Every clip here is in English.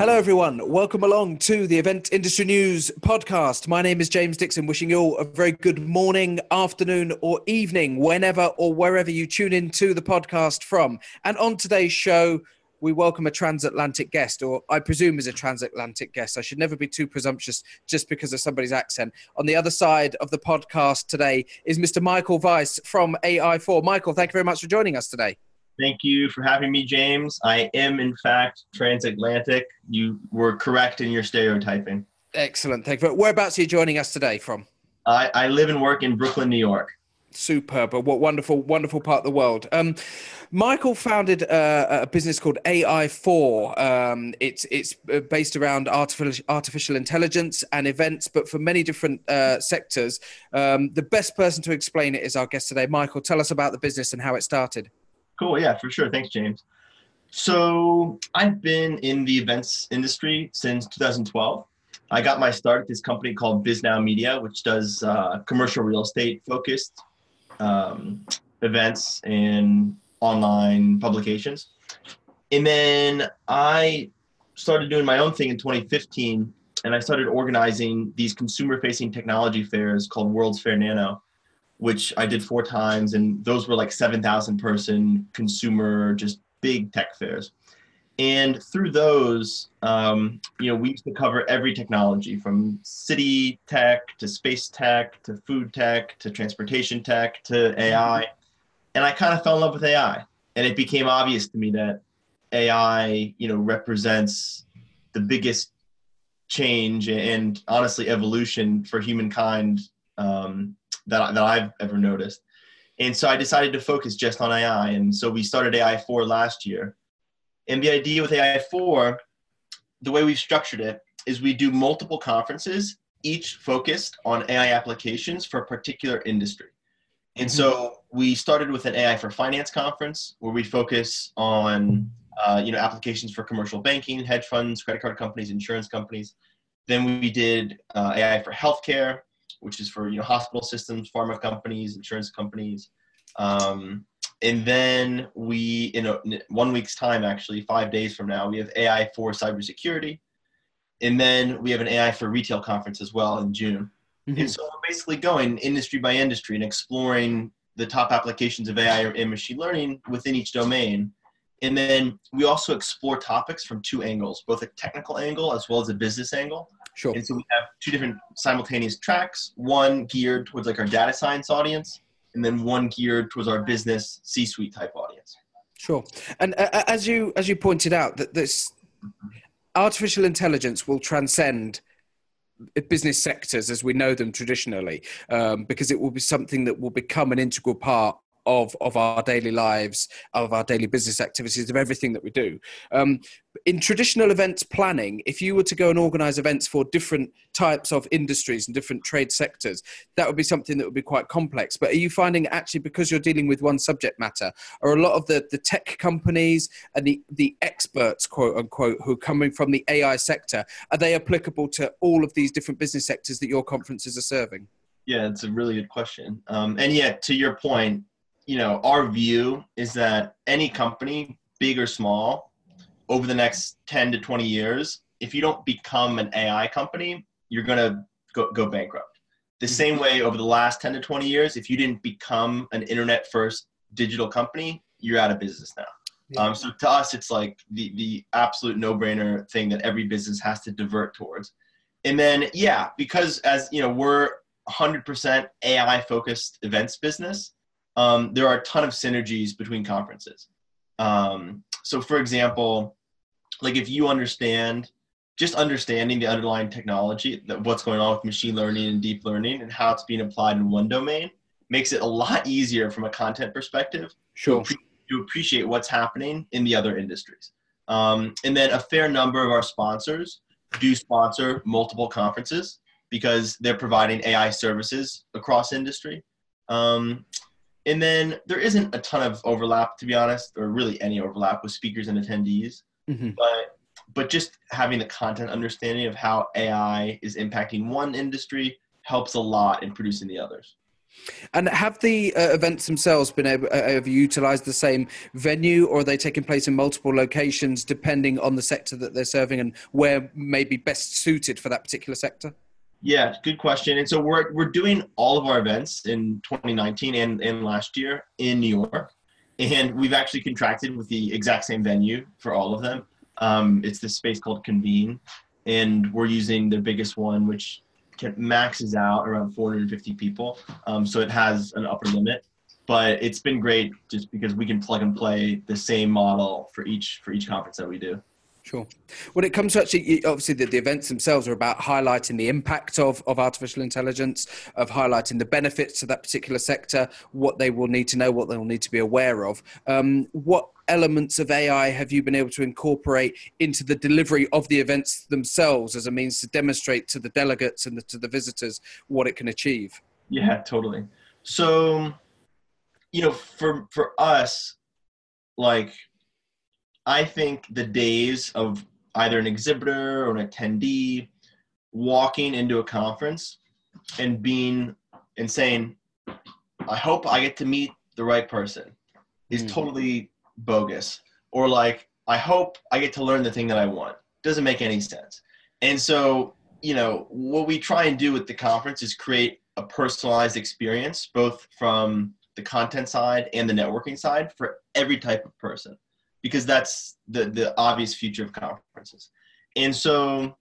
Hello, everyone. Welcome along to the Event Industry News podcast. My name is James Dixon, wishing you all a very good morning, afternoon, or evening, whenever or wherever you tune in to the podcast from. And on today's show, we welcome a transatlantic guest, or I presume is a transatlantic guest. I should never be too presumptuous just because of somebody's accent. On the other side of the podcast today is Mr. Michael Weiss from AI4. Michael, thank you very much for joining us today. Thank you for having me, James. I am, in fact, transatlantic. You were correct in your stereotyping. Excellent. Thank you. Whereabouts are you joining us today from? I, I live and work in Brooklyn, New York. Superb. What wonderful, wonderful part of the world. Um, Michael founded uh, a business called AI4. Um, it's it's uh, based around artificial artificial intelligence and events, but for many different uh, sectors. Um, the best person to explain it is our guest today. Michael, tell us about the business and how it started. Cool. Yeah, for sure. Thanks, James. So I've been in the events industry since 2012. I got my start at this company called Bisnow Media, which does uh, commercial real estate focused um, events and online publications. And then I started doing my own thing in 2015, and I started organizing these consumer facing technology fairs called World's Fair Nano which I did four times, and those were like 7,000 person consumer, just big tech fairs. And through those, um, you know, we used to cover every technology from city tech to space tech to food tech to transportation tech to AI. And I kind of fell in love with AI. And it became obvious to me that AI, you know, represents the biggest change and honestly evolution for humankind um, that, that I've ever noticed. And so I decided to focus just on AI. And so we started AI4 last year. And the idea with AI4, the way we've structured it, is we do multiple conferences, each focused on AI applications for a particular industry. And mm-hmm. so we started with an AI for finance conference where we focus on uh, you know applications for commercial banking, hedge funds, credit card companies, insurance companies. Then we did uh, AI for healthcare, which is for you know hospital systems, pharma companies, insurance companies. Um, and then we, in, a, in one week's time, actually, five days from now, we have AI for cybersecurity. And then we have an AI for retail conference as well in June. Mm-hmm. And so we're basically going industry by industry and exploring the top applications of AI and machine learning within each domain. And then we also explore topics from two angles, both a technical angle as well as a business angle. Sure. And so we have two different simultaneous tracks, one geared towards like our data science audience, and then one geared towards our business C-suite type audience. Sure. And uh, as you as you pointed out, that this artificial intelligence will transcend business sectors as we know them traditionally, um, because it will be something that will become an integral part of of our daily lives, of our daily business activities, of everything that we do. Um, in traditional events planning, if you were to go and organise events for different types of industries and different trade sectors, that would be something that would be quite complex. But are you finding actually because you're dealing with one subject matter, are a lot of the the tech companies and the the experts, quote unquote, who are coming from the AI sector, are they applicable to all of these different business sectors that your conferences are serving? Yeah, it's a really good question. Um, and yet, to your point, you know, our view is that any company, big or small, over the next 10 to 20 years, if you don't become an AI company, you're going to go, go bankrupt. The mm-hmm. same way over the last 10 to 20 years, if you didn't become an internet first digital company, you're out of business now. Yeah. Um, so to us, it's like the, the absolute no brainer thing that every business has to divert towards. And then, yeah, because as you know, we're 100% AI focused events business um, there are a ton of synergies between conferences. Um, so, for example, like if you understand, just understanding the underlying technology, that what's going on with machine learning and deep learning and how it's being applied in one domain, makes it a lot easier from a content perspective sure. to, to appreciate what's happening in the other industries. Um, and then a fair number of our sponsors do sponsor multiple conferences because they're providing AI services across industry. Um, and then there isn't a ton of overlap, to be honest, or really any overlap with speakers and attendees. Mm-hmm. But but just having the content understanding of how AI is impacting one industry helps a lot in producing the others. And have the uh, events themselves been able, uh, have you utilized the same venue, or are they taking place in multiple locations depending on the sector that they're serving and where may be best suited for that particular sector? Yeah, good question. And so we're we're doing all of our events in 2019 and, and last year in New York, and we've actually contracted with the exact same venue for all of them. Um, it's this space called Convene, and we're using the biggest one, which can, maxes out around 450 people. Um, so it has an upper limit, but it's been great just because we can plug and play the same model for each for each conference that we do. Sure. When it comes to actually, obviously, the, the, events themselves are about highlighting the impact of, of artificial intelligence, of highlighting the benefits to that particular sector, what they will need to know, what they will need to be aware of. Um, what elements of AI have you been able to incorporate into the delivery of the events themselves as a means to demonstrate to the delegates and the, to the visitors what it can achieve? Yeah, totally. So, you know, for for us, like, I think the days of either an exhibitor or an attendee walking into a conference and being and saying, "I hope I get to meet the right person," is mm. totally bogus. Or like i hope i get to learn the thing that i want. Doesn't make any sense. And so you know what we try and do with the conference is create a personalized experience both from the content side and the networking side for every type of person because that's the the obvious future of conferences. And so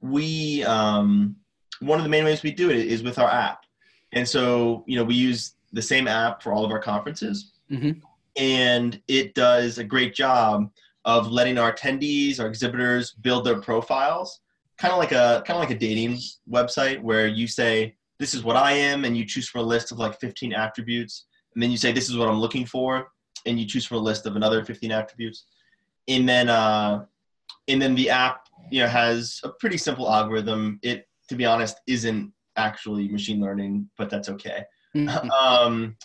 we um, one of the main ways we do it is with our app. And so you know we use the same app for all of our conferences. Mm-hmm. And it does a great job of letting our attendees, our exhibitors build their profiles, kind of like a kind of like a dating website where you say this is what I am, and you choose from a list of like 15 attributes, and then you say this is what I'm looking for, and you choose from a list of another 15 attributes, and then uh, and then the app you know has a pretty simple algorithm. It to be honest isn't actually machine learning, but that's okay. Mm-hmm. um,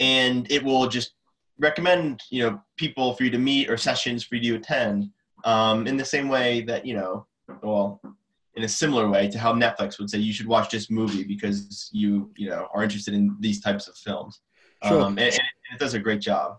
and it will just recommend you know people for you to meet or sessions for you to attend um, in the same way that you know well in a similar way to how netflix would say you should watch this movie because you you know are interested in these types of films sure. um, and, and it does a great job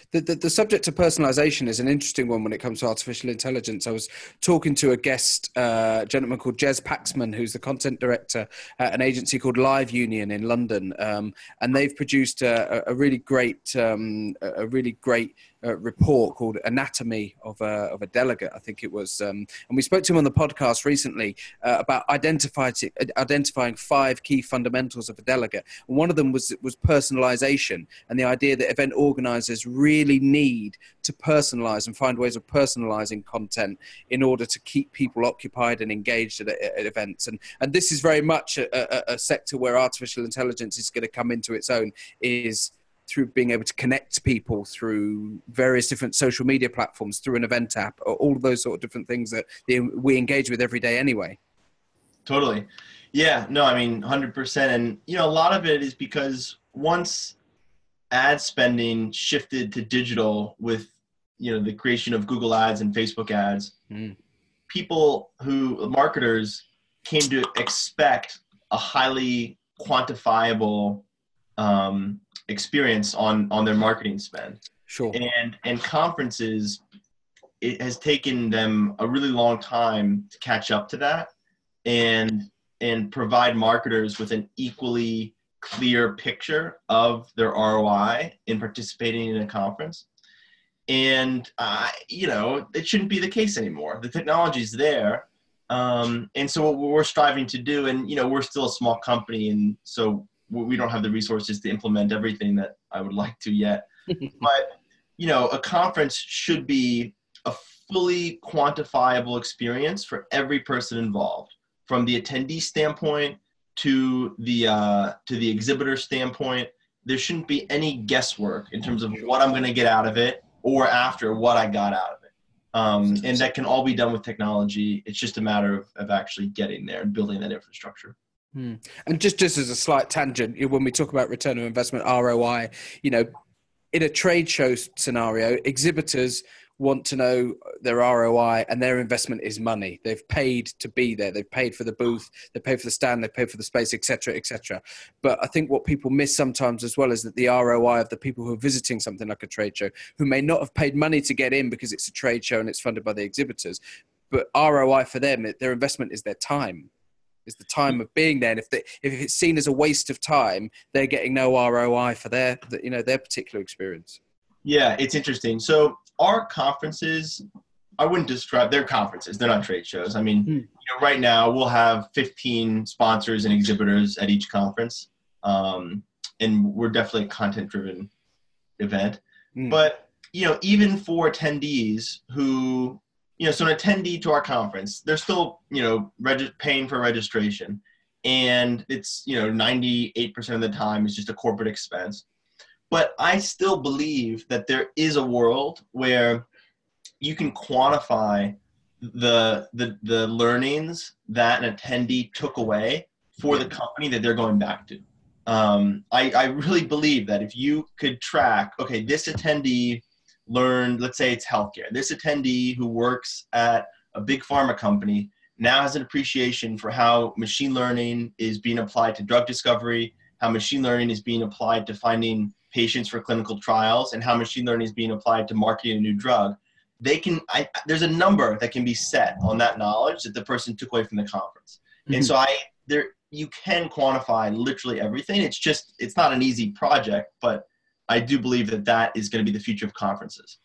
the, the, the, subject of personalization is an interesting one when it comes to artificial intelligence. I was talking to a guest, uh, gentleman called Jez Paxman, who's the content director at an agency called Live Union in London, um, and they've produced a, a really great, um, a really great uh, report called Anatomy of a, of a Delegate, I think it was. Um, and we spoke to him on the podcast recently uh, about identifying, identifying five key fundamentals of a delegate. And one of them was, was personalization and the idea that event organizers really need to personalize and find ways of personalizing content in order to keep people occupied and engaged at, at events. And, and this is very much a, a, a sector where artificial intelligence is going to come into its own is through being able to connect people through various different social media platforms, through an event app, or all those sort of different things that we engage with every day anyway. Totally. Yeah, no, I mean, 100%. And, you know, a lot of it is because once ad spending shifted to digital with, you know, the creation of Google ads and Facebook ads, mm. people who, marketers, came to expect a highly quantifiable um, experience on on their marketing spend. Sure. And and conferences, it has taken them a really long time to catch up to that, and and provide marketers with an equally clear picture of their ROI in participating in a conference. And uh, you know, it shouldn't be the case anymore. The technology's there. Um, and so what we're striving to do, and you know, we're still a small company, and so we don't have the resources to implement everything that I would like to yet. but you know, a conference should be a fully quantifiable experience for every person involved, from the attendee standpoint to the uh, to the exhibitor standpoint. There shouldn't be any guesswork in terms of what I'm going to get out of it, or after what I got out of it. Um, and that can all be done with technology. It's just a matter of, of actually getting there and building that infrastructure. Hmm. And just just as a slight tangent, when we talk about return on investment ROI, you know, in a trade show scenario, exhibitors want to know their ROI, and their investment is money. They've paid to be there. They've paid for the booth. They paid for the stand. They paid for the space, etc., etc. But I think what people miss sometimes as well is that the ROI of the people who are visiting something like a trade show, who may not have paid money to get in because it's a trade show and it's funded by the exhibitors, but ROI for them, their investment is their time is the time of being there. And if they, if it's seen as a waste of time, they're getting no ROI for their you know their particular experience. Yeah, it's interesting. So our conferences, I wouldn't describe they're conferences. They're not trade shows. I mean, mm. you know, right now we'll have 15 sponsors and exhibitors at each conference, um, and we're definitely a content-driven event. Mm. But you know, even for attendees who, you know, so an attendee to our conference, they're still you know reg- paying for registration, and it's you know 98% of the time is just a corporate expense but I still believe that there is a world where you can quantify the the the learnings that an attendee took away for the company that they're going back to. Um, I, I really believe that if you could track, okay, this attendee learned, let's say it's healthcare. This attendee who works at a big pharma company now has an appreciation for how machine learning is being applied to drug discovery, how machine learning is being applied to finding patients for clinical trials and how machine learning is being applied to marketing a new drug they can I, there's a number that can be set on that knowledge that the person took away from the conference. Mm-hmm. and so i there you can quantify literally everything. It's just it's not an easy project but i do believe that that is going to be the future of conferences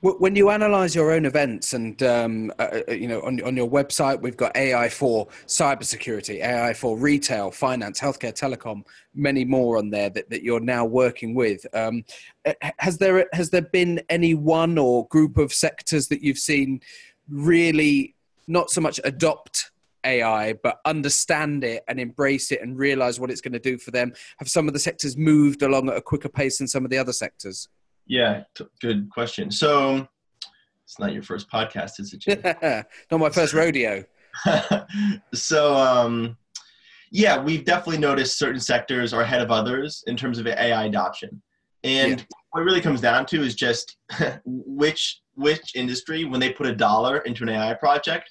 when you analyze your own events and um, uh, uh, you know on, on your website we've got ai for cybersecurity ai for retail finance healthcare telecom many more on there that, that you're now working with um, uh, has there has there been any one or group of sectors that you've seen really not so much adopt AI, but understand it and embrace it and realize what it's going to do for them? Have some of the sectors moved along at a quicker pace than some of the other sectors? Yeah, t- good question. So it's not your first podcast, is it? not my first rodeo. so um, yeah, we've definitely noticed certain sectors are ahead of others in terms of AI adoption. And yeah. what it really comes down to is just which which industry, when they put a dollar into an AI project,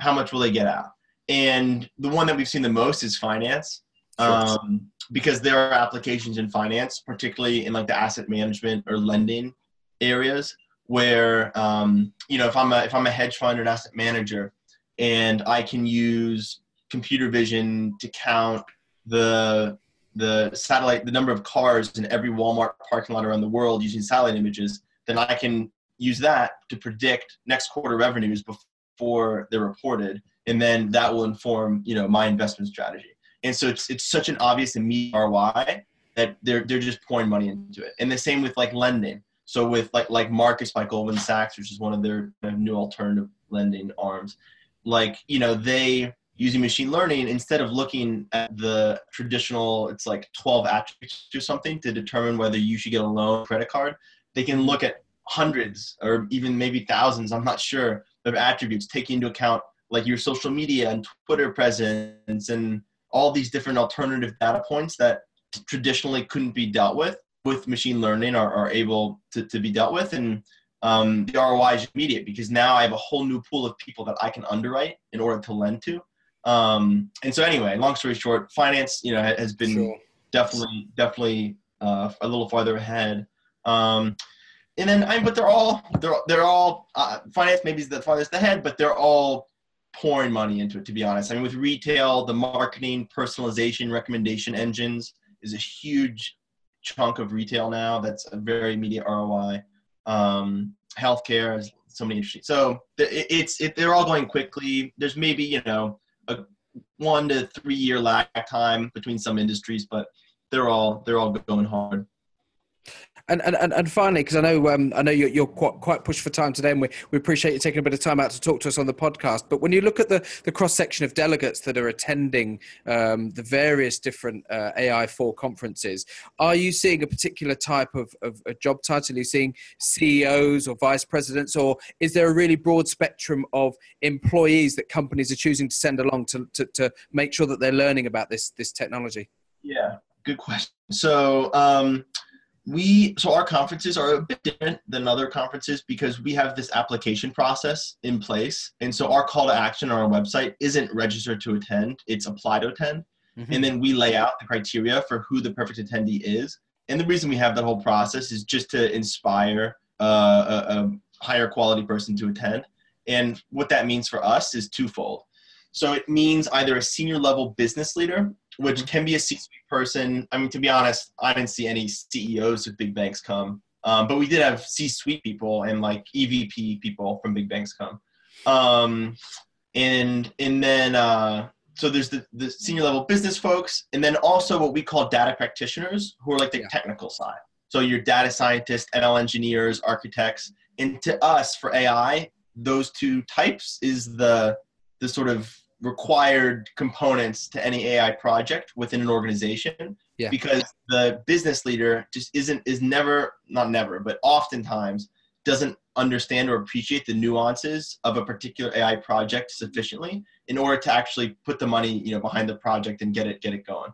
how much will they get out? And the one that we've seen the most is finance. Sure. Um, because there are applications in finance, particularly in like the asset management or lending areas, where um, you know if I'm a if I'm a hedge fund or an asset manager, and I can use computer vision to count the the satellite the number of cars in every Walmart parking lot around the world using satellite images, then I can use that to predict next quarter revenues before they're reported, and then that will inform you know my investment strategy and so it's it's such an obvious immediate ROI that they're they're just pouring money into it. And the same with like lending. So with like like Marcus by Goldman Sachs, which is one of their new alternative lending arms, like you know they using machine learning instead of looking at the traditional it's like 12 attributes or something to determine whether you should get a loan credit card they can look at hundreds or even maybe thousands i'm not sure of attributes taking into account like your social media and twitter presence and all these different alternative data points that traditionally couldn't be dealt with with machine learning are, are able to, to be dealt with and um, the ROI is immediate because now I have a whole new pool of people that I can underwrite in order to lend to. Um, and so anyway, long story short, finance, you know, has been sure. definitely, definitely uh, a little farther ahead. Um, and then, I, but they're all, they're, they're all, uh, finance maybe is the farthest ahead, but they're all pouring money into it, to be honest. I mean, with retail, the marketing, personalization, recommendation engines is a huge chunk of retail now. That's a very immediate ROI. Um, healthcare is so many interesting. So it's it, they're all going quickly. There's maybe you know a one to three year lag time between some industries, but they're all they're all going hard. And, and, and finally, because I know um, I know you're, you're, quite, quite pushed for time today, and we, we appreciate you taking a bit of time out to talk to us on the podcast. But when you look at the, the cross section of delegates that are attending um, the various different uh, AI4 conferences, are you seeing a particular type of, of a job title? Are you seeing CEOs or vice presidents, or is there a really broad spectrum of employees that companies are choosing to send along to, to, to make sure that they're learning about this, this technology? Yeah, good question. So, um, we so our conferences are a bit different than other conferences because we have this application process in place. And so our call to action on our website isn't register to attend it's apply to attend. Mm-hmm. and then we lay out the criteria for who the perfect attendee is. And the reason we have that whole process is just to inspire uh, a, a higher quality person to attend. And what that means for us is twofold. So it means either a senior level business leader which mm-hmm. can be a C-suite person. I mean, to be honest, I didn't see any CEOs of big banks come, um, but we did have C-suite people and like EVP people from big banks come, um, and and then uh, so there's the, the senior level business folks, and then also what we call data practitioners, who are like the yeah. technical side. So your data scientists, ML engineers, architects, and to us for AI, those two types is the the sort of required components to any AI project within an organization yeah. because the business leader just isn't is never not never but oftentimes doesn't understand or appreciate the nuances of a particular AI project sufficiently in order to actually put the money you know behind the project and get it get it going.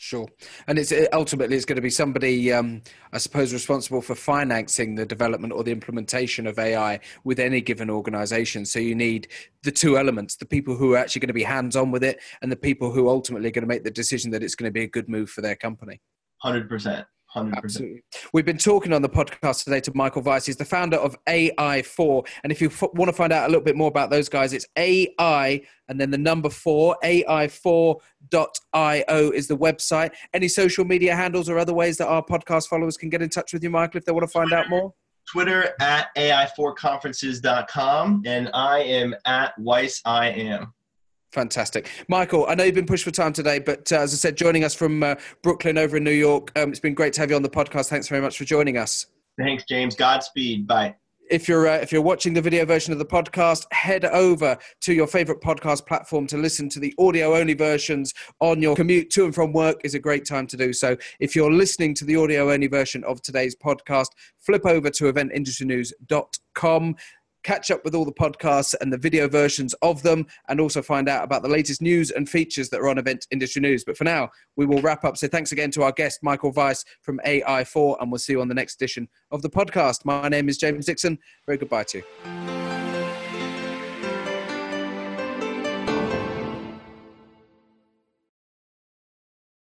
Sure, and it's ultimately it's going to be somebody, um, I suppose, responsible for financing the development or the implementation of AI with any given organisation. So you need the two elements: the people who are actually going to be hands-on with it, and the people who ultimately are going to make the decision that it's going to be a good move for their company. Hundred percent. 100%. Absolutely. We've been talking on the podcast today to Michael Weiss. He's the founder of AI4. And if you f- want to find out a little bit more about those guys, it's AI and then the number four, AI4.io is the website. Any social media handles or other ways that our podcast followers can get in touch with you, Michael, if they want to find out more? Twitter at AI4conferences.com. And I am at Weiss I am. Fantastic. Michael, I know you've been pushed for time today, but uh, as I said, joining us from uh, Brooklyn over in New York, um, it's been great to have you on the podcast. Thanks very much for joining us. Thanks, James. Godspeed. Bye. If you're uh, if you're watching the video version of the podcast, head over to your favorite podcast platform to listen to the audio only versions on your commute to and from work. is a great time to do so. If you're listening to the audio only version of today's podcast, flip over to eventindustrynews.com catch up with all the podcasts and the video versions of them, and also find out about the latest news and features that are on Event Industry News. But for now, we will wrap up. So thanks again to our guest, Michael Weiss from AI4, and we'll see you on the next edition of the podcast. My name is James Dixon. Very goodbye to you.